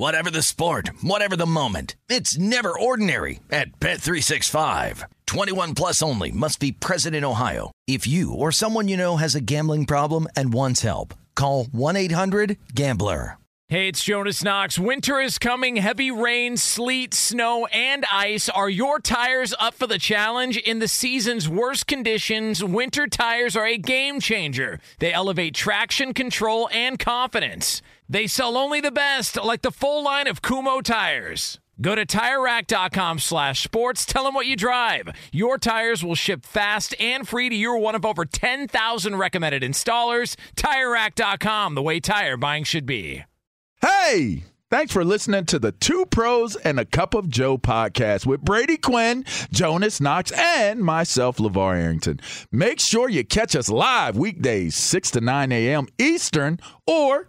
Whatever the sport, whatever the moment. It's never ordinary at Bet365. 21 plus only must be present in Ohio. If you or someone you know has a gambling problem and wants help, call 1-800-GAMBLER. Hey, it's Jonas Knox. Winter is coming. Heavy rain, sleet, snow, and ice. Are your tires up for the challenge? In the season's worst conditions, winter tires are a game changer. They elevate traction control and confidence. They sell only the best, like the full line of Kumho tires. Go to TireRack.com slash sports. Tell them what you drive. Your tires will ship fast and free to your one of over 10,000 recommended installers. TireRack.com, the way tire buying should be. Hey! Thanks for listening to the Two Pros and a Cup of Joe podcast with Brady Quinn, Jonas Knox, and myself, LeVar Arrington. Make sure you catch us live weekdays, 6 to 9 a.m. Eastern or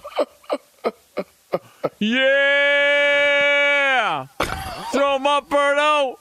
yeah! Throw Throw 'em up, Birdo!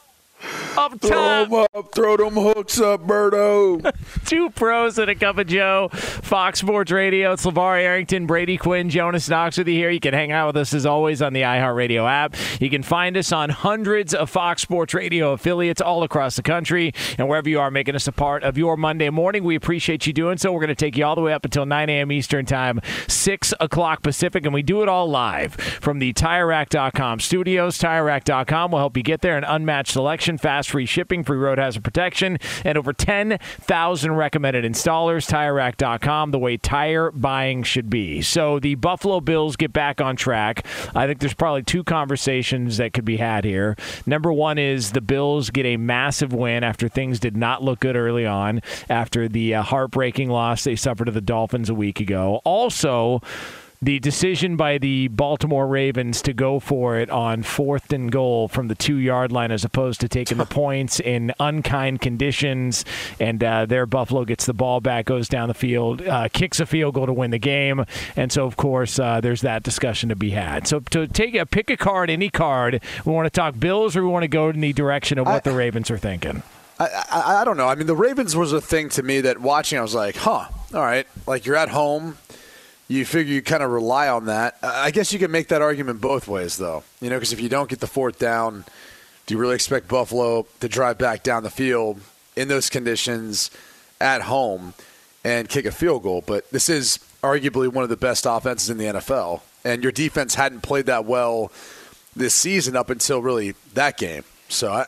Up Throw top! them up, throw them hooks up, Birdo. Two pros and a cup of Joe. Fox Sports Radio. It's LeVar Arrington, Brady Quinn, Jonas Knox with you here. You can hang out with us as always on the iHeartRadio app. You can find us on hundreds of Fox Sports Radio affiliates all across the country. And wherever you are, making us a part of your Monday morning, we appreciate you doing so. We're going to take you all the way up until 9 a.m. Eastern Time, 6 o'clock Pacific. And we do it all live from the TireRack.com studios. TireRack.com will help you get there. An unmatched selection, fast free shipping, free road hazard protection, and over 10,000 recommended installers. TireRack.com, the way tire buying should be. So the Buffalo Bills get back on track. I think there's probably two conversations that could be had here. Number one is the Bills get a massive win after things did not look good early on, after the uh, heartbreaking loss they suffered to the Dolphins a week ago. Also, the decision by the Baltimore Ravens to go for it on fourth and goal from the two yard line as opposed to taking the points in unkind conditions. And uh, there, Buffalo gets the ball back, goes down the field, uh, kicks a field goal to win the game. And so, of course, uh, there's that discussion to be had. So, to take a pick a card, any card, we want to talk Bills or we want to go in the direction of what the Ravens are thinking. I, I, I don't know. I mean, the Ravens was a thing to me that watching, I was like, huh, all right. Like you're at home, you figure you kind of rely on that. I guess you can make that argument both ways, though. You know, because if you don't get the fourth down, do you really expect Buffalo to drive back down the field in those conditions at home and kick a field goal? But this is arguably one of the best offenses in the NFL, and your defense hadn't played that well this season up until really that game. So I,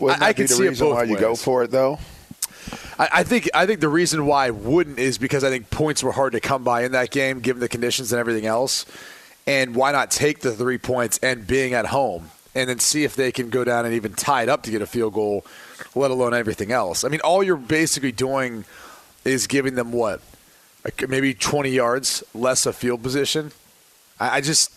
Wouldn't I, I can see it both why you go ways. for it, though? I, I think I think the reason why I wouldn't is because I think points were hard to come by in that game, given the conditions and everything else. And why not take the three points and being at home, and then see if they can go down and even tie it up to get a field goal, let alone everything else. I mean, all you're basically doing is giving them what, like maybe 20 yards less of field position. I, I just.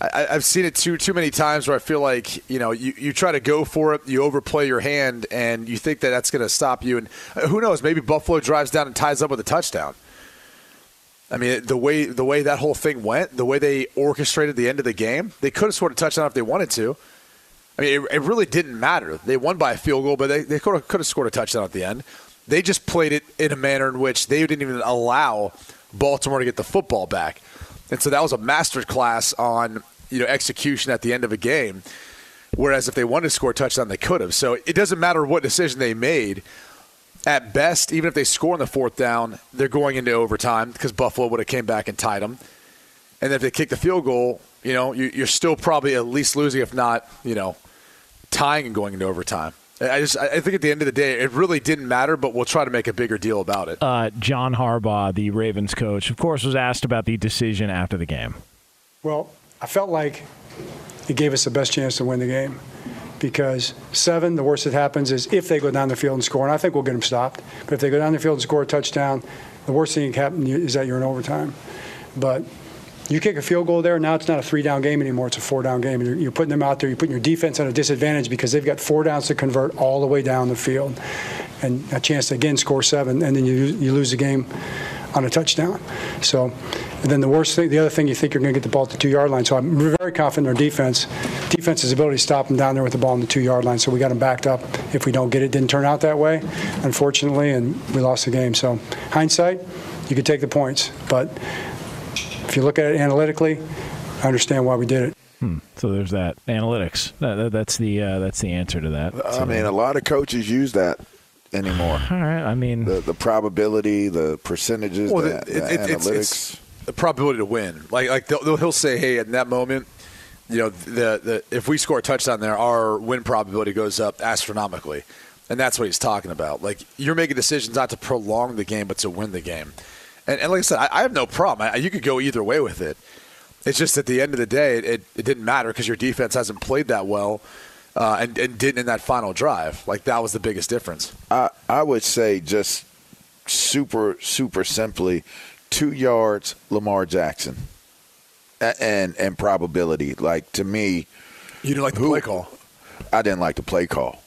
I, I've seen it too too many times where I feel like you know you, you try to go for it, you overplay your hand, and you think that uh, that's going to stop you. And who knows? Maybe Buffalo drives down and ties up with a touchdown. I mean, the way the way that whole thing went, the way they orchestrated the end of the game, they could have scored a touchdown if they wanted to. I mean, it, it really didn't matter. They won by a field goal, but they, they could, have, could have scored a touchdown at the end. They just played it in a manner in which they didn't even allow Baltimore to get the football back. And so that was a master class on you know execution at the end of a game. Whereas if they wanted to score a touchdown, they could have. So it doesn't matter what decision they made. At best, even if they score on the fourth down, they're going into overtime because Buffalo would have came back and tied them. And if they kick the field goal, you know, you're still probably at least losing, if not, you know, tying and going into overtime. I just I think at the end of the day, it really didn't matter, but we'll try to make a bigger deal about it. Uh, John Harbaugh, the Ravens coach, of course, was asked about the decision after the game. Well, I felt like it gave us the best chance to win the game because seven, the worst that happens is if they go down the field and score, and I think we'll get them stopped. But if they go down the field and score a touchdown, the worst thing that can happen is that you're in overtime. But you kick a field goal there, now it's not a three down game anymore, it's a four down game. You're, you're putting them out there, you're putting your defense at a disadvantage because they've got four downs to convert all the way down the field. And a chance to again score seven, and then you, you lose the game on a touchdown. So, then the worst thing, the other thing, you think you're going to get the ball at the two yard line. So I'm very confident in our defense, defense's ability to stop them down there with the ball on the two yard line. So we got them backed up. If we don't get it, didn't turn out that way, unfortunately, and we lost the game. So hindsight, you could take the points, but if you look at it analytically, I understand why we did it. Hmm. So there's that analytics. That, that, that's the uh, that's the answer to that. I So- mean, a lot of coaches use that anymore. all right. I mean, The, the probability, the percentages, Well, the, it- the it- it's, analytics. it's the probability to win. Like like they'll, they'll- he'll say, hey, in that moment, you know, the the if we score a touchdown there, our win probability goes up astronomically, and that's what he's talking about. Like you're making decisions not to prolong the game, but to win the game. And, and like I said, I, I have no problem. I, you could go either way with it. It's just at the end of the day, it, it didn't matter because your defense hasn't played that well. Uh, and, and didn't in that final drive. Like that was the biggest difference. I, I would say just super, super simply, two yards, Lamar Jackson, and and probability. Like to me, You didn't like the Who- play call. I didn't like the play call.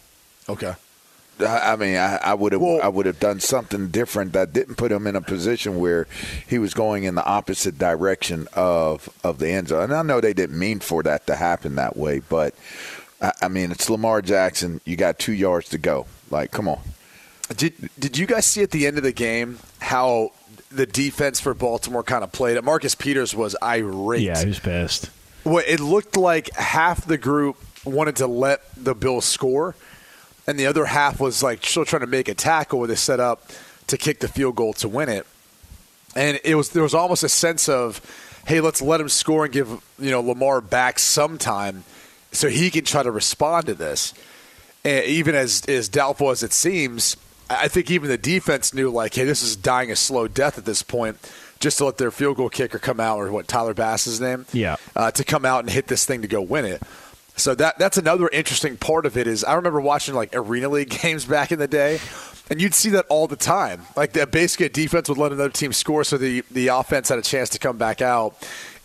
Okay. I I mean, I, I would have I would have done something different that didn't put him in a position where he was going in the opposite direction of of the end zone. And I know they didn't mean for that to happen that way, but I, I mean, it's Lamar Jackson. You got two yards to go. Like, come on. Did Did you guys see at the end of the game how the defense for Baltimore kind of played it? Marcus Peters was irate. yeah, he was pissed. Well, it looked like half the group wanted to let the Bills score, and the other half was like still trying to make a tackle where they set up to kick the field goal to win it. And it was there was almost a sense of, hey, let's let him score and give you know Lamar back some time, so he can try to respond to this. And even as as doubtful as it seems, I think even the defense knew like, hey, this is dying a slow death at this point. Just to let their field goal kicker come out, or what Tyler Bass's name, Yeah. uh, to come out and hit this thing to go win it. So that that's another interesting part of it is I remember watching like arena league games back in the day, and you'd see that all the time. Like that basically a defense would let another team score, so the the offense had a chance to come back out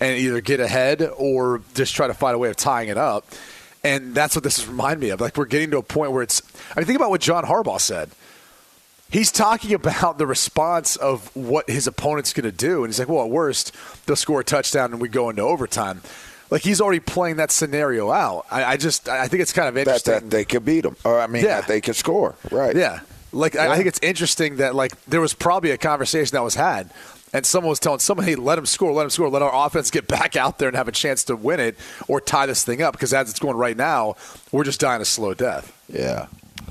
and either get ahead or just try to find a way of tying it up. And that's what this is remind me of. Like we're getting to a point where it's. I mean, think about what John Harbaugh said. He's talking about the response of what his opponent's going to do, and he's like, "Well, at worst, they'll score a touchdown and we go into overtime." Like he's already playing that scenario out. I, I just, I think it's kind of interesting. that they could beat them. Or, I mean, Yeah. that they could score. Right. Yeah. Like I I think it's interesting that like there was probably a conversation that was had and someone was telling someone, hey, let him score, let him score, let our offense get back out there and have a chance to win it or tie this thing up because as it's going right now, we're just dying a slow death. Yeah.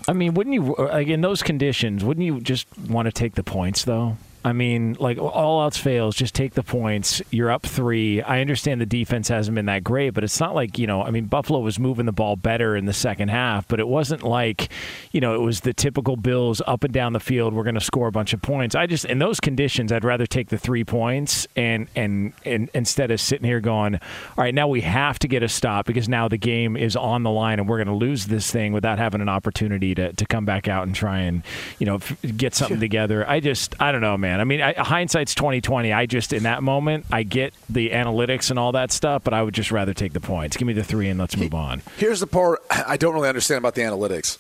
I mean, wouldn't you uh, like in those conditions? Wouldn't you just want to take the points though? I mean, like all else fails, just take the points. You're up three. I understand the defense hasn't been that great, but it's not like you know. I mean, Buffalo was moving the ball better in the second half, but it wasn't like you know it was the typical Bills up and down the field. We're going to score a bunch of points. I just in those conditions, I'd rather take the three points and and and instead of sitting here going, all right, now we have to get a stop because now the game is on the line and we're going to lose this thing without having an opportunity to to come back out and try and you know f- get something together. I just I don't know, man. I mean, I, hindsight's twenty twenty. I just in that moment, I get the analytics and all that stuff, but I would just rather take the points. Give me the three and let's move on. Here's the part I don't really understand about the analytics.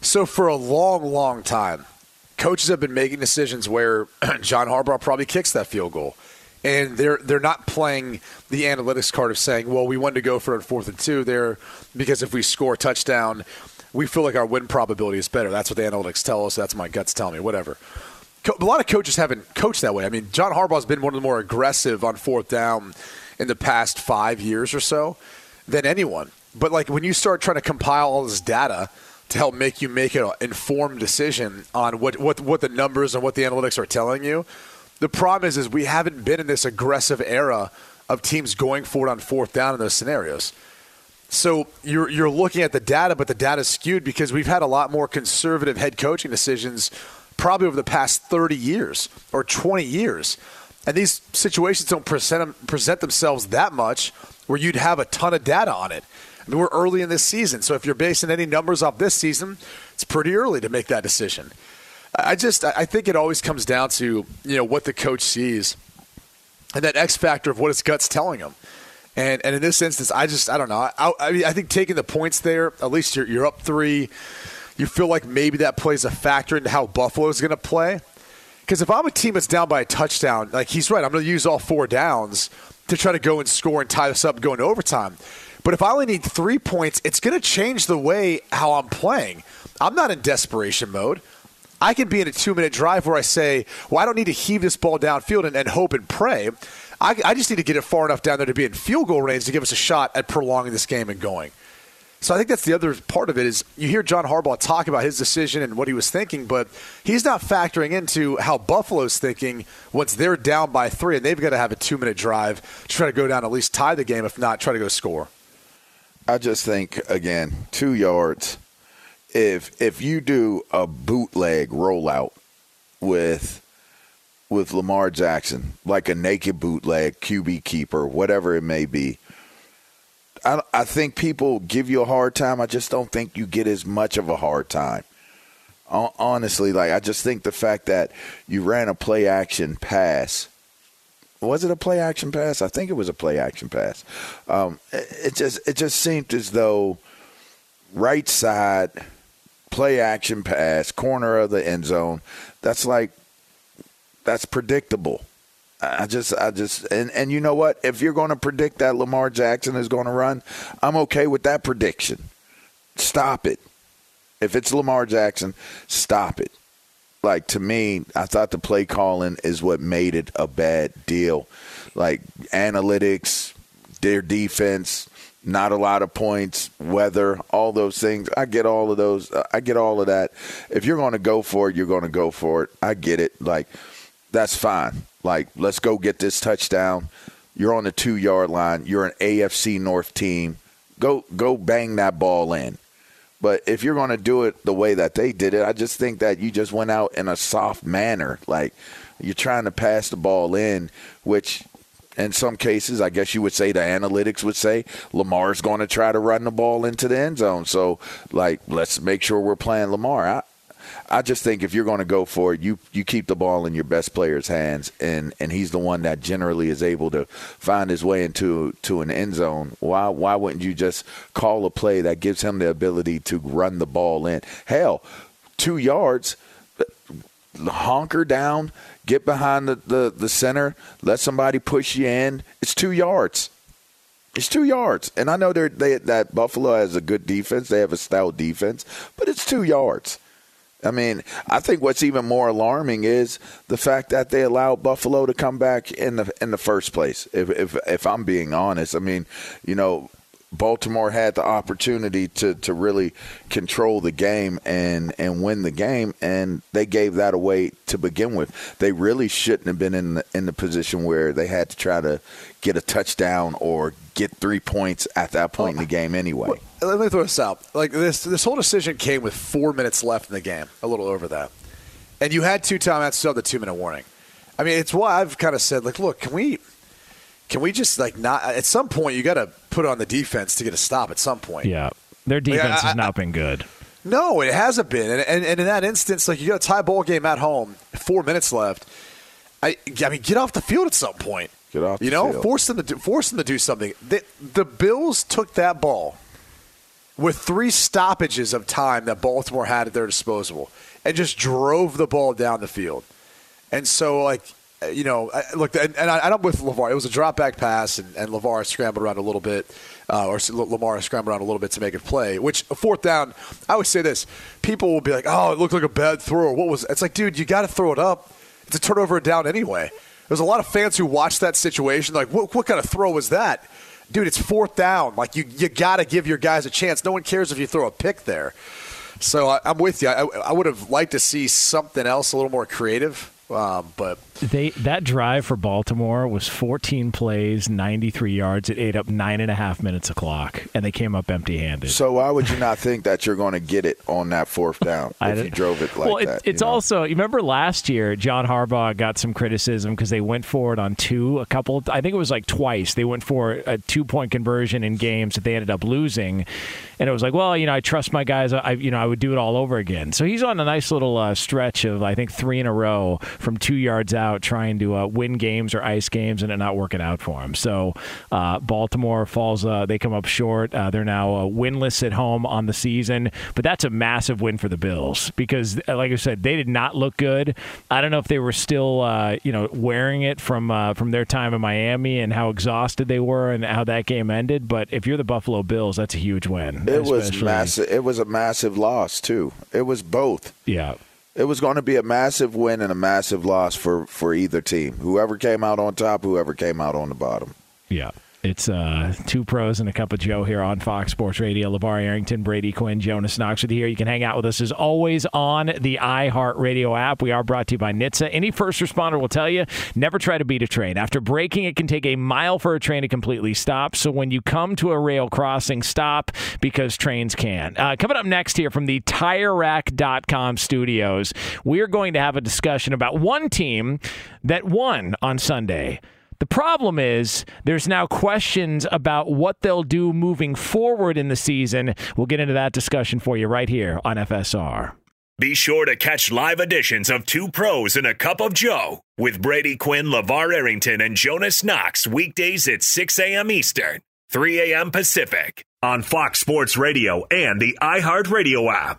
So for a long, long time, coaches have been making decisions where John Harbaugh probably kicks that field goal. And they're they're not playing the analytics card of saying, well, we wanted to go for it fourth and two there because if we score a touchdown, we feel like our win probability is better. That's what the analytics tell us. That's what my guts telling me. Whatever. A lot of coaches haven't coached that way. I mean, John Harbaugh's been one of the more aggressive on fourth down in the past five years or so than anyone. But like when you start trying to compile all this data to help make you make an informed decision on what, what, what the numbers and what the analytics are telling you, the problem is is we haven't been in this aggressive era of teams going for it on fourth down in those scenarios. So you're you're looking at the data, but the data's skewed because we've had a lot more conservative head coaching decisions probably over the past 30 years or 20 years. And these situations don't present, present themselves that much where you'd have a ton of data on it. I mean, we're early in this season, so if you're basing any numbers off this season, it's pretty early to make that decision. I just I think it always comes down to you know what the coach sees and that X factor of what his gut's telling him. And and in this instance, I just I don't know. I, I I think taking the points there, at least you're you're up three. You feel like maybe that plays a factor into how Buffalo is going to play. Because if I'm a team that's down by a touchdown, like he's right, I'm going to use all four downs to try to go and score and tie this up, going to overtime. But if I only need three points, it's going to change the way how I'm playing. I'm not in desperation mode. I can be in a two minute drive where I say, well, I don't need to heave this ball downfield and, and hope and pray. I, I, just need to get it far enough down there to be in field goal range to give us a shot at prolonging this game and going. So I think that's the other part of it is you hear John Harbaugh talk about his decision and what he was thinking, but he's not factoring into how Buffalo's thinking once they're down by three and they've got to have a two minute drive to try to go down at least tie the game, if not try to go score. I just think again, two yards if if you do a bootleg rollout with with Lamar Jackson, like a naked bootleg, QB keeper, whatever it may be, I, I think people give you a hard time. I just don't think you get as much of a hard time. Honestly, like I just think the fact that you ran a play action pass was it a play action pass? I think it was a play action pass. Um, it, it just it just seemed as though right side play action pass, corner of the end zone. That's like that's predictable. I just, I just, and, and you know what? If you're going to predict that Lamar Jackson is going to run, I'm okay with that prediction. Stop it. If it's Lamar Jackson, stop it. Like to me, I thought the play calling is what made it a bad deal. Like analytics, their defense, not a lot of points, weather, all those things. I get all of those. I get all of that. If you're going to go for it, you're going to go for it. I get it. Like, that's fine. Like, let's go get this touchdown. You're on the two yard line. You're an AFC North team. Go, go bang that ball in. But if you're going to do it the way that they did it, I just think that you just went out in a soft manner. Like, you're trying to pass the ball in, which in some cases, I guess you would say the analytics would say Lamar's going to try to run the ball into the end zone. So, like, let's make sure we're playing Lamar. I, I just think if you're going to go for it, you you keep the ball in your best player's hands, and, and he's the one that generally is able to find his way into to an end zone. Why why wouldn't you just call a play that gives him the ability to run the ball in? Hell, two yards, honker down get behind the, the, the center, let somebody push you in. It's two yards. It's two yards. And I know they're, they, that Buffalo has a good defense. They have a stout defense, but it's two yards. I mean, I think what's even more alarming is the fact that they allowed Buffalo to come back in the in the first place. If if if I'm being honest, I mean, you know, Baltimore had the opportunity to, to really control the game and, and win the game, and they gave that away to begin with. They really shouldn't have been in the, in the position where they had to try to get a touchdown or get three points at that point in the game anyway. Let me throw this out. Like this, this whole decision came with four minutes left in the game, a little over that, and you had two timeouts, still the two minute warning. I mean, it's why I've kind of said, like, look, can we can we just like not at some point you got to put on the defense to get a stop at some point. Yeah, their defense Like, I- has not been good. No, it hasn't been. And, and, and in that instance, like you got a tie ball game at home, four minutes left. I, I mean, get off the field at some point. Get off You the know, field. force them to do, force them to do something. The, the Bills took that ball with three stoppages of time that Baltimore had at their disposal and just drove the ball down the field. And so, like, you know, I- look, and, and I, I'm with LeVar. It was a drop back pass, and, and LeVar scrambled around a little bit, uh, or Lamar scrambled around a little bit to make a play, which, fourth down, I always say this people will be like, oh, it looked like a bad throw. What was It's like, dude, you got to throw it up. It's a turnover down anyway. There's a lot of fans who watched that situation, like, what, what kind of throw was that? Dude, it's fourth down. Like, you, you got to give your guys a chance. No one cares if you throw a pick there. So I, I'm with you. I, I would have liked to see something else a little more creative, um, but They that drive for Baltimore was 14 plays, 93 yards. It ate up nine and a half minutes of clock, and they came up empty-handed. So why would you not think that you're going to get it on that fourth down if you drove it like well, it- that? it's you know? also you remember last year John Harbaugh got some criticism because they went for it on two a couple. I think it was like twice. They went for a two point conversion in games that they ended up losing, and it was like, well, you know, I trust my guys. I you know I would do it all over again. So he's on a nice little uh, stretch of I think three in a row from two yards out, trying to uh, win games or ice games, and it not working out for him. So uh, Baltimore falls. Uh, they come up short. Uh, they're now uh, winless at home on the season, but that's a massive win for the Bills because, like I said, they did not look good. I don't know if they were still, you know, wearing it from from their time in Miami and how exhausted they were and how that game ended. But if you're the Buffalo Bills, that's a huge win. It was massive. It was a massive loss too. It was both. Yeah. It was going to be a massive win and a massive loss for for either team. Whoever came out on top, whoever came out on the bottom. Yeah. It's uh, two pros and a cup of Joe here on Fox Sports Radio. LeVar Arrington, Brady Quinn, Jonas Knox with you here. You can hang out with us as always on the iHeartRadio app. We are brought to you by NHTSA. Any first responder will tell you never try to beat a train. After braking, it can take a mile for a train to completely stop. So when you come to a rail crossing, stop because trains can. Uh, coming up next here from the TireRack.com studios, we're going to have a discussion about one team that won on Sunday. The problem is there's now questions about what they'll do moving forward in the season. We'll get into that discussion for you right here on FSR. Be sure to catch live editions of Two Pros and a Cup of Joe with Brady Quinn, LeVar Arrington, and Jonas Knox weekdays at 6 a.m. Eastern, 3 a.m. Pacific on Fox Sports Radio and the iHeartRadio app.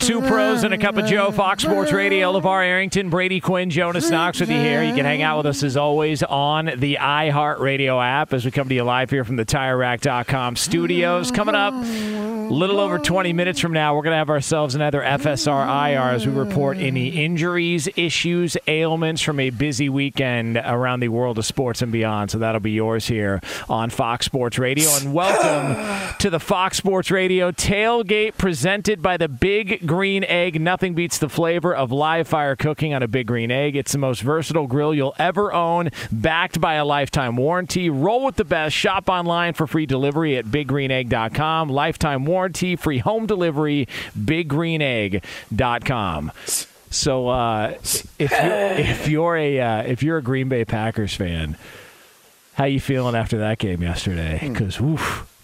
Two pros and a cup of Joe, Fox Sports Radio, LeVar Arrington, Brady Quinn, Jonas Knox with you here. You can hang out with us as always on the iHeartRadio app as we come to you live here from the TireRack.com studios. Coming up a little over 20 minutes from now, we're going to have ourselves another FSR IR as we report any injuries, issues, ailments from a busy weekend around the world of sports and beyond. So that'll be yours here on Fox Sports Radio. And welcome to the Fox Sports Radio tailgate presented by the Big Green Egg. Nothing beats the flavor of live fire cooking on a Big Green Egg. It's the most versatile grill you'll ever own, backed by a lifetime warranty. Roll with the best. Shop online for free delivery at biggreenegg.com. Lifetime warranty, free home delivery, biggreenegg.com. So uh, if you're, if you're a uh, if you're a Green Bay Packers fan, how you feeling after that game yesterday? Because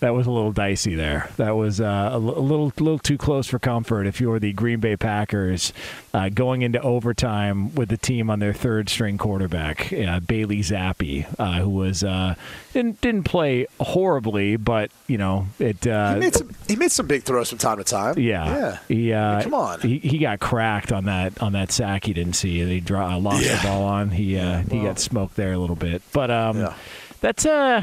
that was a little dicey there. That was uh, a, l- a little little too close for comfort. If you're the Green Bay Packers uh, going into overtime with the team on their third string quarterback, uh, Bailey Zappe, uh, who was uh, didn't didn't play horribly, but you know it. Uh, He made some. He made some big throws from time to time. yeah, yeah. He, uh, come on. He, he got cracked on that on that sack. He didn't see. He uh, lost Yeah. the ball on. He uh, he got smoked there a little bit. But um, Yeah. that's uh,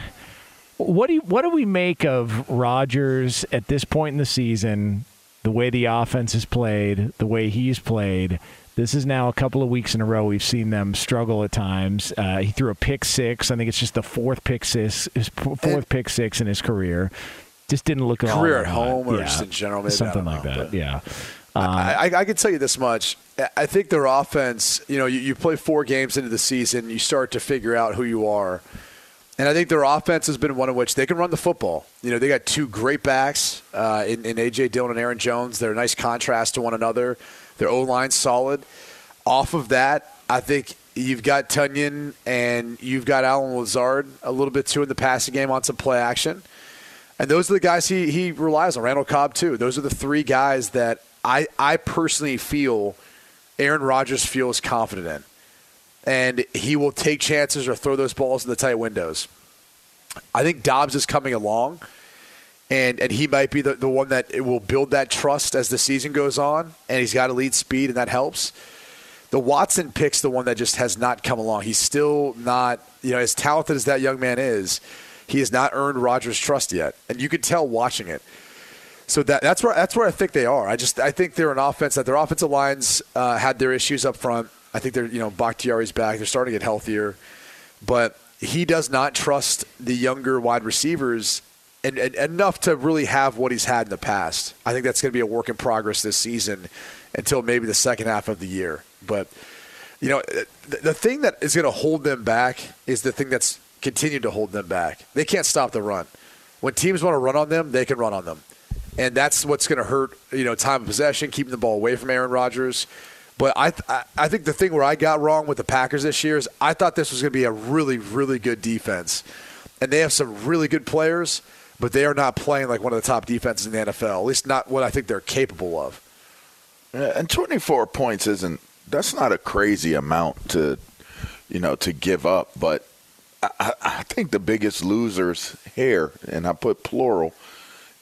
what do you, what do we make of Rodgers at this point in the season? The way the offense is played, the way he's played. This is now a couple of weeks in a row we've seen them struggle at times. Uh, he threw a pick six. I think it's just the fourth pick six, his fourth pick six in his career. Just didn't look Career at home or Yeah. just in general, maybe, something like know, that. Yeah. I, I, I can tell you this much. I think their offense, you know, you, you play four games into the season, you start to figure out who you are. And I think their offense has been one in which they can run the football. You know, they got two great backs uh, in, in A.J. Dillon and Aaron Jones. They're a nice contrast to one another. Their O line's solid. Off of that, I think you've got Tonyan and you've got Allen Lazard a little bit too in the passing game on some play action. And those are the guys he, he relies on. Randall Cobb, too. Those are the three guys that I, I personally feel Aaron Rodgers feels confident in. And he will take chances or throw those balls in the tight windows. I think Doubs is coming along, and, and he might be the, the one that will build that trust as the season goes on, and he's got lead speed, and that helps. The Watson pick's the one that just has not come along. He's still not, you know, as talented as that young man is, he has not earned Rodgers' trust yet, and you could tell watching it. So that that's where that's where I think they are. I just I think they're an offense that their offensive lines uh, had their issues up front. I think they're you know Bakhtiari's back. They're starting to get healthier, but he does not trust the younger wide receivers and, and enough to really have what he's had in the past. I think that's going to be a work in progress this season until maybe the second half of the year. But you know, eh, the, the thing that is going to hold them back is the thing that's continued to hold them back. They can't stop the run. When teams want to run on them, they can run on them. And that's what's going to hurt, you know, time of possession, keeping the ball away from Aaron Rodgers. But I, th- I- I think the thing where I got wrong with the Packers this year is I thought this was going to be a really, really good defense. And they have some really good players, but they are not playing like one of the top defenses in the NFL, at least not what I think they're capable of. Yeah, and 24 points isn't that's not a crazy amount to you know to give up but I, I- I think the biggest losers here and I put plural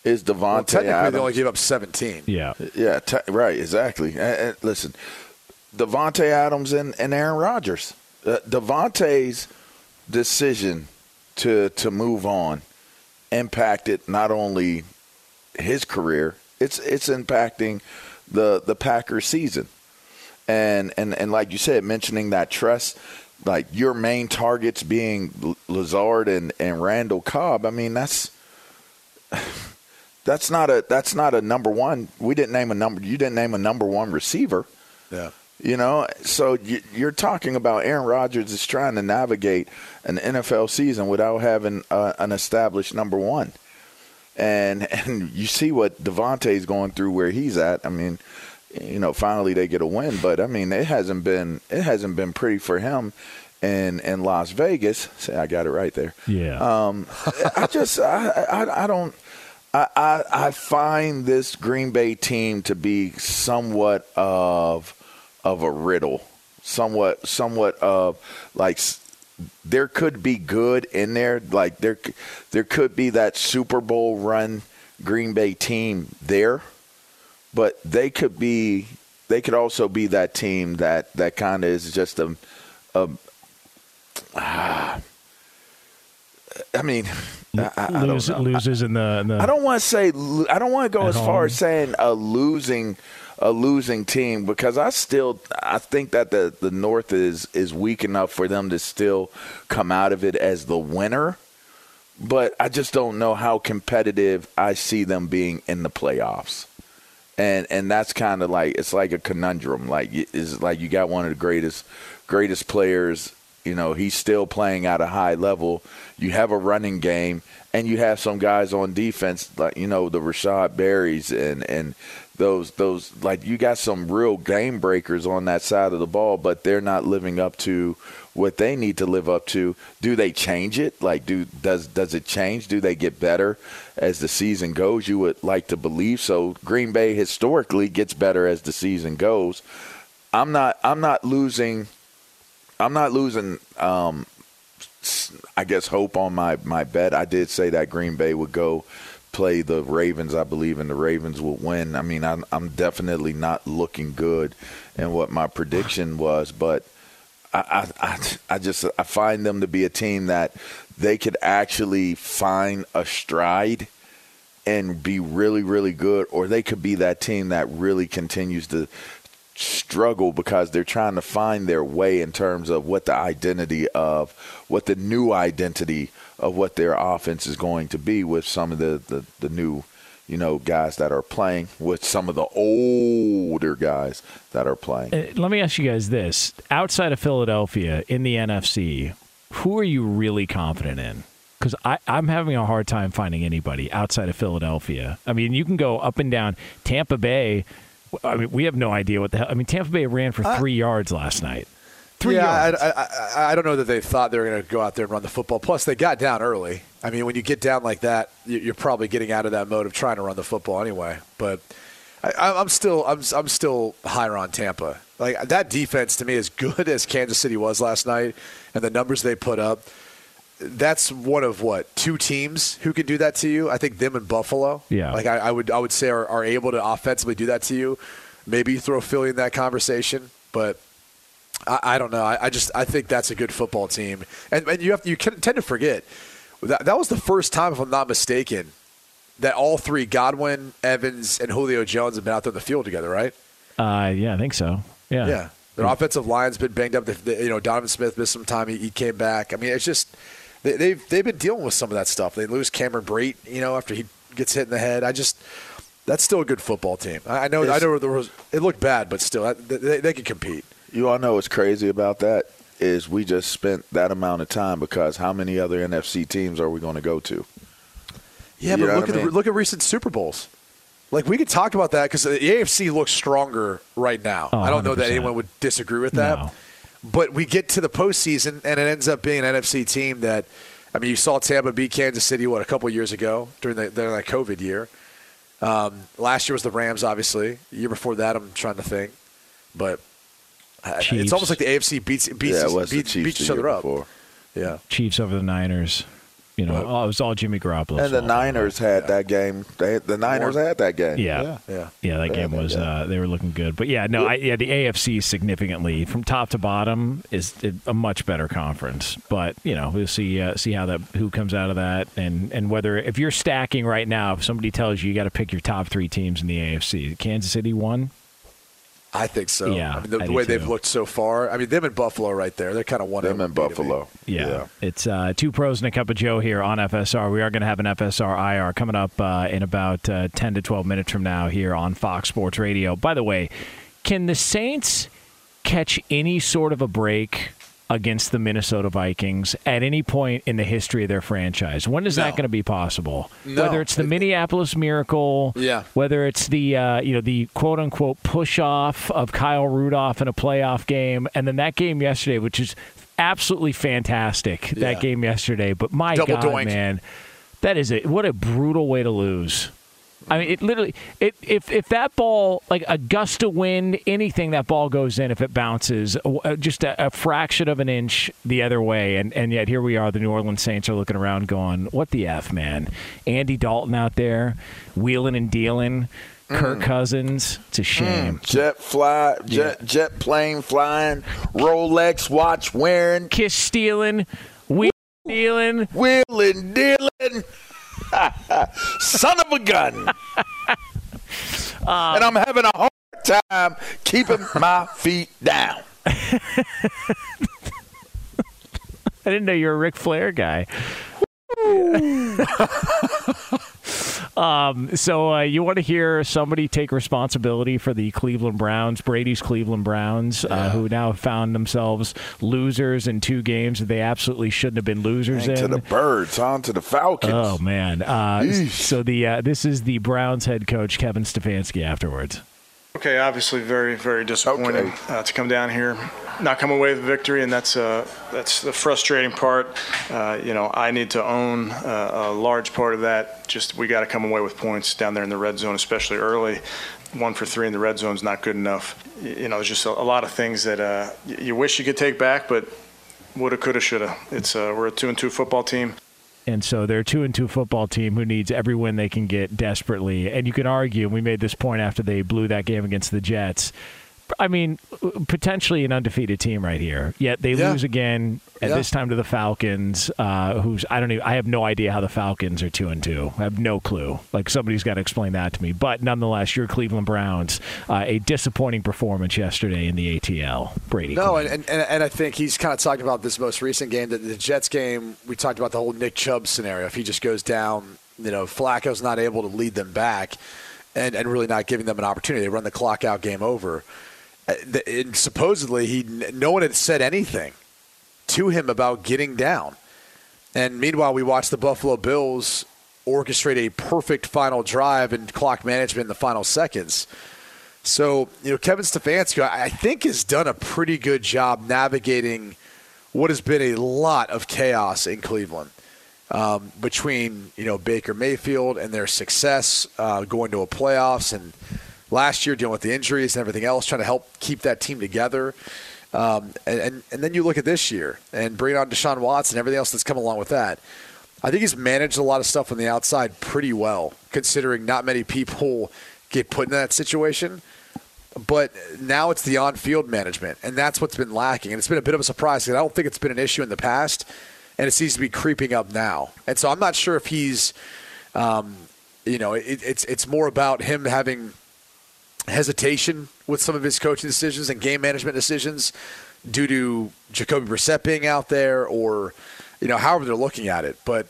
is Davante Well, technically, Adams. they only gave up 17. Yeah. Yeah, te- right, exactly. And, and listen, Davante Adams and, and Aaron Rodgers. Uh, Davante's decision to to move on impacted not only his career, it's it's impacting the the Packers season. And and and like you said, mentioning that trust, like your main targets being Lazard and and Randall Cobb. I mean, that's that's not a that's not a number one. We didn't name a number. You didn't name a number one receiver. Yeah. You know, so you, you're talking about Aaron Rodgers is trying to navigate an NFL season without having uh, an established number one, and and you see what Davante's going through where he's at. I mean, you know, finally they get a win, but I mean, it hasn't been it hasn't been pretty for him in in Las Vegas. Say, I got it right there. Yeah. Um, I just I, I I don't. I, I I find this Green Bay team to be somewhat of of a riddle, somewhat somewhat of like there could be good in there, like there there could be that Super Bowl run Green Bay team there, but they could be they could also be that team that that kind of is just a a ah, I mean, I, I don't Lose, loses in the, in the I don't want to say I don't want to go as far as saying a losing a losing team because I still I think that the the North is is weak enough for them to still come out of it as the winner. But I just don't know how competitive I see them being in the playoffs. And and that's kind of like it's like a conundrum. Like it's like you got one of the greatest greatest players you know, he's still playing at a high level. You have a running game, and you have some guys on defense, like you know the Rashad Berries and and those those like you got some real game breakers on that side of the ball, but they're not living up to what they need to live up to. Do they change it? Like, do does does it change? Do they get better as the season goes? You would like to believe so. Green Bay historically gets better as the season goes. I'm not. I'm not losing. I'm not losing. Um, I guess hope on my my bet. I did say that Green Bay would go play the Ravens. I believe in the Ravens would win. I mean, I'm I'm definitely not looking good in what my prediction was, but I, I, I just I find them to be a team that they could actually find a stride and be really really good, or they could be that team that really continues to struggle because they're trying to find their way in terms of what the identity of what the new identity of what their offense is going to be with some of the the, the new you know guys that are playing with some of the older guys that are playing Uh, Let me ask you guys this: outside of Philadelphia in the NFC, who are you really confident in? Because I'm having a hard time finding anybody outside of Philadelphia. I mean, you can go up and down. Tampa Bay. I mean, we have no idea what the hell. I mean, Tampa Bay ran for three yards last night. Three yeah, yards. I, I, I, I don't know that they thought they were going to go out there and run the football. Plus, they got down early. I mean, when you get down like that, you- you're probably getting out of that mode of trying to run the football anyway. But I, I- I'm still, I'm, I'm still higher on Tampa. Like that defense to me, as good as Kansas City was last night, and the numbers they put up. That's one of what two teams who can do that to you. I think them and Buffalo. Yeah. Like I, I would, I would say are, are able to offensively do that to you. Maybe you throw Philly in that conversation, but I, I don't know. I, I just I think that's a good football team, and, and you have you can, tend to forget that that was the first time, if I'm not mistaken, that all three Godwin, Evans, and Julio Jones have been out there in the field together, right? Uh, yeah, I think so. Yeah. Yeah. Their offensive line's been banged up. They- they- you know, Donovan Smith missed some time. He, he came back. I mean, it's just they, they've they've been dealing with some of that stuff. They lose Cameron Brate, you know, after he gets hit in the head. I just that's still a good football team. I I know. I know there was it looked bad, but still, that- they, they can compete. You all know what's crazy about that is we just spent that amount of time because how many other NFC teams are we going to go to? Yeah, You but look at the, mean? look at recent Super Bowls. Like we could talk about that because the AFC looks stronger right now. Oh, I don't know that anyone would disagree with that. No. But we get to the postseason and it ends up being an NFC team that, I mean, you saw Tampa beat Kansas City what a couple years ago during the during that COVID year. Um, last year was the Rams, obviously. The year before that, I'm trying to think, but uh, it's almost like the AFC beats beats, yeah, it was the beats, beats each other up. before. Yeah. Chiefs over the Niners. You know, oh, it was all Jimmy Garoppolo. And the Niners had that game. They, the Niners had that game. Yeah. Yeah. Yeah, that Yeah, game that was game. uh, they were looking good, but yeah, no, I, yeah, the AFC significantly from top to bottom is a much better conference. But you know, we'll see uh, see how that who comes out of that, and and whether if you're stacking right now, if somebody tells you you got to pick your top three teams in the AFC, Kansas City one, I think so. Yeah, I mean, the, I the way they've looked so far. I mean, them in Buffalo right there. They're kind of one. Them in Buffalo. Yeah. It's uh, two pros and a cup of Joe here on FSR. We are going to have an FSR IR coming up uh, in about uh, 10 to 12 minutes from now here on Fox Sports Radio. By the way, can the Saints catch any sort of a break against the Minnesota Vikings at any point in the history of their franchise? When is that going to be possible? No. Whether it's the Minneapolis Miracle, Yeah. whether it's the uh, you know the quote unquote push off of Kyle Rudolph in a playoff game, and then that game yesterday, which is absolutely fantastic. Yeah. That game yesterday, but my Double God, doink. man, that is a what a brutal way to lose. I mean, it literally. It, if if that ball, like a gust of wind, anything that ball goes in, if it bounces uh, just a, a fraction of an inch the other way, and and yet here we are, the New Orleans Saints are looking around, going, "What the f, man?" Andy Dalton out there, wheeling and dealing. Kirk Cousins, it's a shame. Jet fly, jet jet plane flying, Rolex watch wearing, Kiss stealing, wheel stealing. wheeling, dealing. Son of a gun. Um, and I'm having a hard time keeping my feet down. I didn't know you were a Ric Flair guy. um, so uh, you want to hear somebody take responsibility for the Cleveland Browns, Brady's Cleveland Browns, uh, who now have found themselves losers in two games that they absolutely shouldn't have been losers Hang to the birds, on to the Falcons. Oh man! Uh, so the uh, this is the Browns head coach Kevin Stefanski afterwards. Okay, obviously very, very disappointed Okay. uh, to come down here, not come away with victory, and that's uh, that's the frustrating part. Uh, you know, I need to own uh, a large part of that. Just we got to come away with points down there in the red zone, especially early. One for three in the red zone is not good enough. Y- You know, there's just a, a lot of things that uh, y- you wish you could take back, but woulda, coulda, shoulda. It's uh, we're a two and two football team. And so they're a two and two football team who needs every win they can get desperately. And you can argue, and we made this point after they blew that game against the Jets. I mean, potentially an undefeated team right here. Yet they Yeah. lose again at Yeah. this time to the Falcons, uh, who's I don't even I have no idea how the Falcons are two and two. I have no clue. Like somebody's got to explain that to me. But nonetheless, your Cleveland Browns, uh, a disappointing performance yesterday in the ATL. Brady. No, and, and, and I think he's kind of talking about this most recent game, the, the Jets game. We talked about the whole Nick Chubb scenario. If he just goes down, you know, Flacco's not able to lead them back and, and really not giving them an opportunity. They run the clock out, game over. Uh, And supposedly, he no one had said anything to him about getting down. And meanwhile, we watched the Buffalo Bills orchestrate a perfect final drive and clock management in the final seconds. So, you know, Kevin Stefanski, I I think, has done a pretty good job navigating what has been a lot of chaos in Cleveland um, between, you know, Baker Mayfield and their success uh, going to a playoffs and last year dealing with the injuries and everything else, trying to help keep that team together. Um, and, and, and then you look at this year and bring on Deshaun Watson and everything else that's come along with that. I think he's managed a lot of stuff on the outside pretty well, considering not many people get put in that situation. But now it's the on-field management, and that's what's been lacking. And it's been a bit of a surprise because I don't think it's been an issue in the past, and it seems to be creeping up now. And so I'm not sure if he's, um, you know, it, it's it's more about him having hesitation with some of his coaching decisions and game management decisions due to Jacoby Brissett being out there, or you know, however they're looking at it. But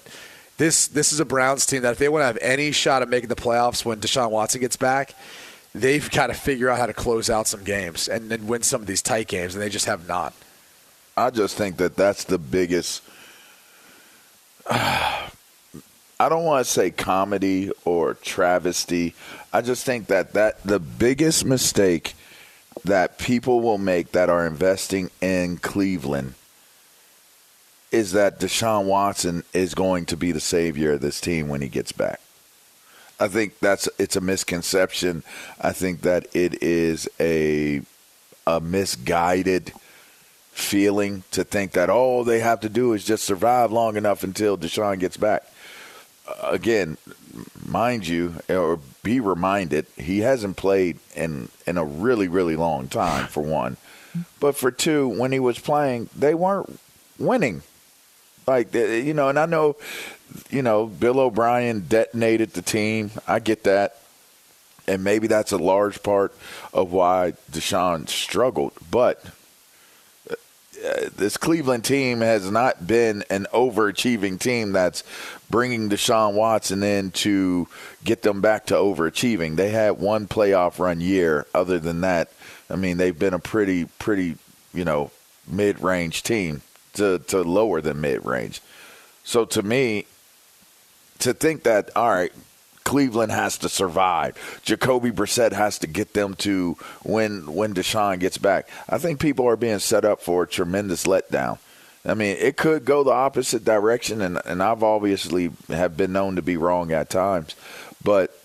this this is a Browns team that if they want to have any shot at making the playoffs when Deshaun Watson gets back, they've got to figure out how to close out some games and then win some of these tight games, and they just have not. I just think that that's the biggest. I don't want to say comedy or travesty. I just think that that the biggest mistake that people will make that are investing in Cleveland is that Deshaun Watson is going to be the savior of this team when he gets back. I think that's it's a misconception. I think that it is a a misguided feeling to think that all they have to do is just survive long enough until Deshaun gets back. Uh, again, mind you, or be reminded, he hasn't played in in a really really long time. For one, but for two, when he was playing, they weren't winning. Like you know, and I know, you know, Bill O'Brien detonated the team. I get that. and maybe that's a large part of why Deshaun struggled. But uh, this Cleveland team has not been an overachieving team that's bringing Deshaun Watson in to get them back to overachieving. They had one playoff run year. Other than that, I mean, they've been a pretty, pretty, you know, mid-range team to, to lower than mid-range. So to me, to think that all right, Cleveland has to survive. Jacoby Brissett has to get them to when when Deshaun gets back. I think people are being set up for a tremendous letdown. I mean, it could go the opposite direction, and, and I've obviously have been known to be wrong at times, but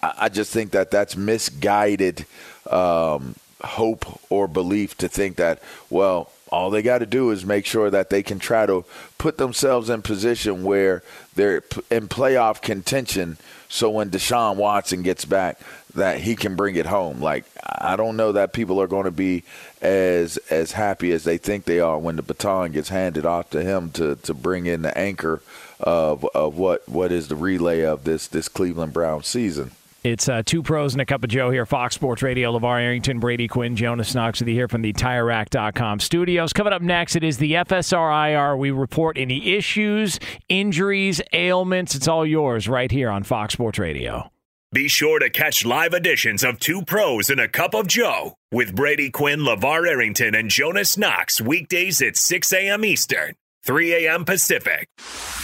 I, I just think that that's misguided um, hope or belief to think that well all they got to do is make sure that they can try to put themselves in position where they're in playoff contention. So when Deshaun Watson gets back, that he can bring it home. Like I don't know that people are going to be as as happy as they think they are when the baton gets handed off to him to to bring in the anchor of of what what is the relay of this this Cleveland Brown season. It's uh, two pros and a cup of Joe here, Fox Sports Radio. LeVar Arrington, Brady Quinn, Jonas Knox with you here from the TireRack.com studios. Coming up next, it is the FSRIR. We report any issues, injuries, ailments. It's all yours right here on Fox Sports Radio. Be sure to catch live editions of Two Pros and a Cup of Joe with Brady Quinn, LeVar Arrington, and Jonas Knox weekdays at 6 a.m. Eastern, 3 a.m. Pacific.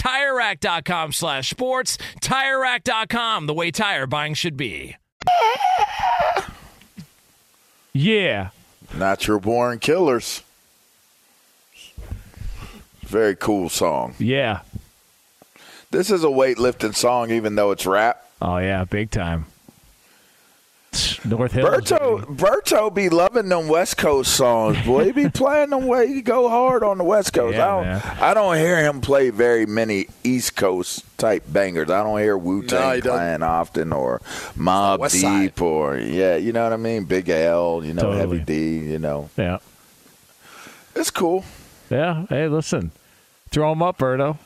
TireRack.com slash sports. TireRack.com, the way tire buying should be. Yeah. Natural Born Killers. Very cool song. Yeah. This is a weightlifting song, even though it's rap. Oh, yeah, big time. North Hills. Berto, Berto be loving them West Coast songs, boy. He be playing them way he go hard on the West Coast. Yeah, I don't, man. I don't hear him play very many East Coast type bangers. I don't hear Wu Tang he doesn't. playing often, or Mob West Deep, Side. or yeah, you know what I mean. Big L, you know, Totally. Heavy D, you know. Yeah. It's cool. Yeah. Hey, listen. Throw them up, Berto.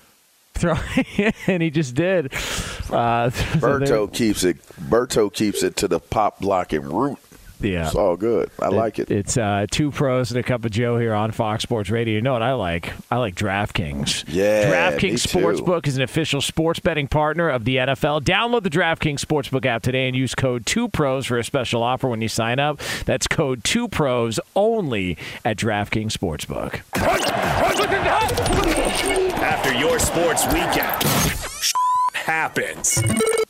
Throw, and he just did. Uh, so Berto keeps it. Berto keeps it to the pop blocking root. Yeah. It's all good. I like it. It's uh, two pros and a cup of Joe here on Fox Sports Radio. You know what I like? I like DraftKings. Yeah, DraftKings. Sportsbook is an official sports betting partner of the NFL. Download the DraftKings Sportsbook app today and use code 2pros for a special offer when you sign up. That's code 2pros only at DraftKings Sportsbook. After your sports weekend, happens.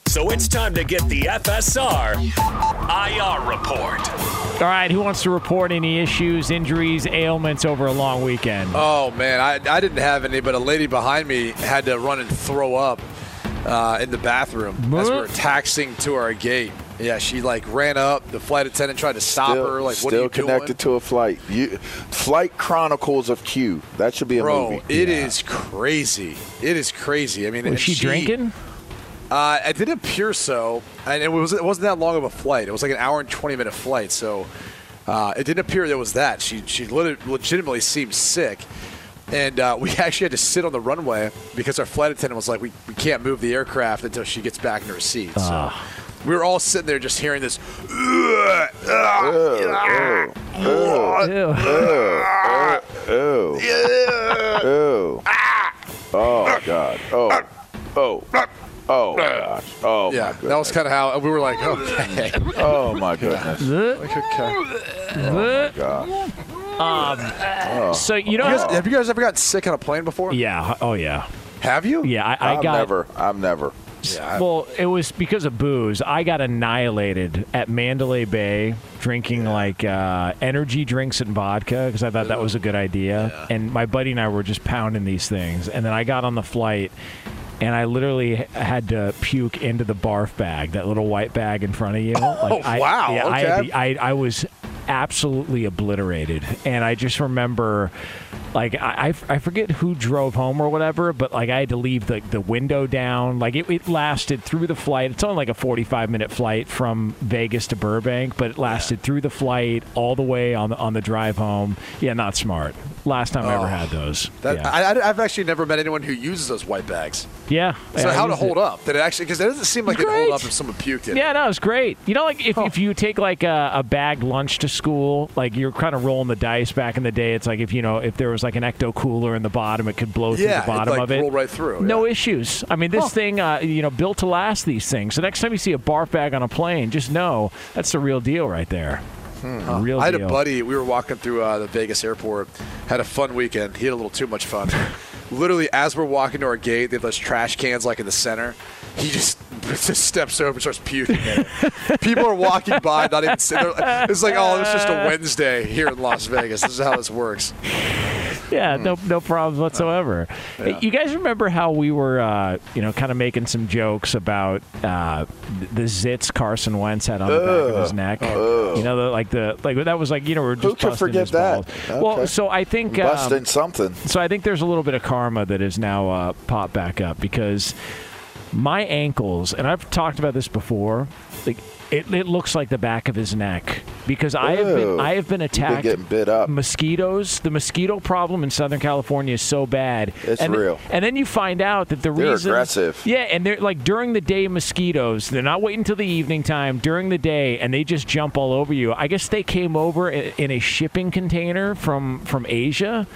So it's time to get the FSR IR report. All right, who wants to report any issues, injuries, ailments over a long weekend? Oh man, I, I didn't have any, but a lady behind me had to run and throw up uh, in the bathroom as we were taxing to our gate. Yeah, she like ran up. The flight attendant tried to stop still, her. Like, what are you connected to a flight. You, Flight Chronicles of Q. That should be a bro? movie. It is crazy. It is crazy. I mean, Was and she drinking? Uh, it didn't appear so, and it was it wasn't that long of a flight. It was like an hour and twenty minute flight, so uh, it didn't appear there was that. She she legitimately seemed sick, and uh, we actually had to sit on the runway because our flight attendant was like, "We, we can't move the aircraft until she gets back in her seat." So we were all sitting there just hearing this. "Ugh, ugh, Ew. Ew. Oh God. Oh. Oh. Oh gosh. Oh yeah, my goodness. that was kind of how we were like, okay. Oh my goodness. Like, okay. Oh my God. Um, so you know, You guys- have you guys ever gotten sick on a plane before? yeah, oh yeah, Have you? yeah. I, I I've got never. I've never. Yeah. Well, it was because of booze. I got annihilated at Mandalay Bay drinking like uh, energy drinks and vodka because I thought that was a good idea. And my buddy and I were just pounding these things. And then I got on the flight and I literally had to puke into the barf bag, that little white bag in front of you. Oh, I, wow, Yeah, I, had the- I, I was absolutely obliterated. And I just remember, like, I, I forget who drove home or whatever, but like I had to leave the, the window down. Like it, it lasted through the flight. It's only like a 45 minute flight from Vegas to Burbank, but it lasted through the flight all the way on the, on the drive home. Yeah, not smart. Last time I ever Oh. had those. That, yeah. I, I've actually never met anyone who uses those white bags. yeah. So Yeah, how to hold it. up? Did it actually? Because it doesn't seem like it hold up if someone puked in. Yeah, no, it's great. You know, like if, if you take like a, a bagged lunch to school, like you're kind of rolling the dice back in the day. It's like if you know if there was like an ecto cooler in the bottom, it could blow through Yeah, the bottom like, of it. roll right through. No issues. I mean, this thing, uh, you know, built to last these things. So next time you see a barf bag on a plane, just know that's the real deal right there. A real I had deal. a buddy. We were walking through uh, the Vegas airport. Had a fun weekend. He had a little too much fun. Literally, as we're walking to our gate, they have those trash cans like in the center. He just just steps over and starts puking. People are walking by, not even. They're, it's like, oh, it's just a Wednesday here in Las Vegas. This is how this works. Yeah, no, no problems whatsoever. Yeah. You guys remember how we were, uh, you know, kind of making some jokes about uh, the zits Carson Wentz had on the back of his neck? Ugh. You know, the, like the like that was like you know we're just Who could forget that? balls. Well, so I think um, Busting something. so I think there's a little bit of karma that is now uh, popped back up because my ankles, and I've talked about this before, like it, it looks like the back of his neck because I have been I have been You've been attacked. getting bit up. Mosquitoes. The mosquito problem in Southern California is so bad. It's and real. and then you find out that the They're reason aggressive. Yeah, and they're like during the day mosquitoes. They're not waiting until the evening time. During the day, and they just jump all over you. I guess they came over in a shipping container from from Asia.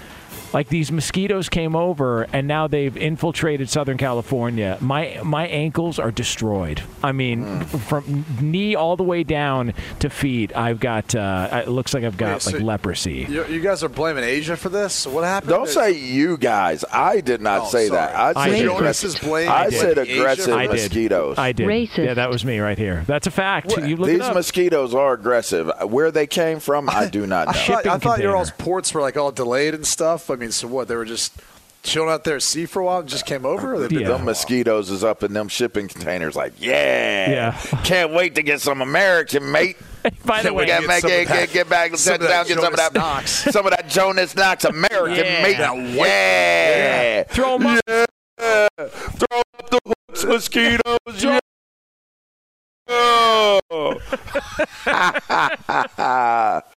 Like these mosquitoes came over, and now they've infiltrated Southern California. My my ankles are destroyed. I mean, Hmm. from knee all the way down to feet, I've got. Uh, it looks like I've got Wait, so like leprosy. You, you guys are blaming Asia for this? What happened? Don't say you guys. I did not Oh, say sorry. that. I I said did. Jonas is blaming I Asia said for aggressive I did. mosquitoes. I did. Racist. Yeah, that was me right here. That's a fact. You look These it up. mosquitoes are aggressive. Where they came from, I do not I know. thought, I thought your container. all's ports were like all delayed and stuff. I mean, so what? They were just chilling out there at sea for a while and just came over? Or they've Yeah. Them mosquitoes is up in them shipping containers. Like, yeah, Yeah. Can't wait to get some American, mate. By the we way, got to get some get, of that- get, get back, some sit of that down, get some of that, Knox. some of that Jonas Knox American, Yeah. mate. That Yeah, yeah. them, up. Throw up the hooks, mosquitoes. Yeah. Oh.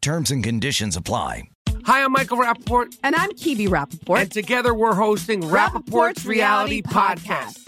Terms and conditions apply. Hi, I'm Michael Rapaport. And I'm Kibi Rapaport. And together we're hosting Rapaport's Reality Podcast. We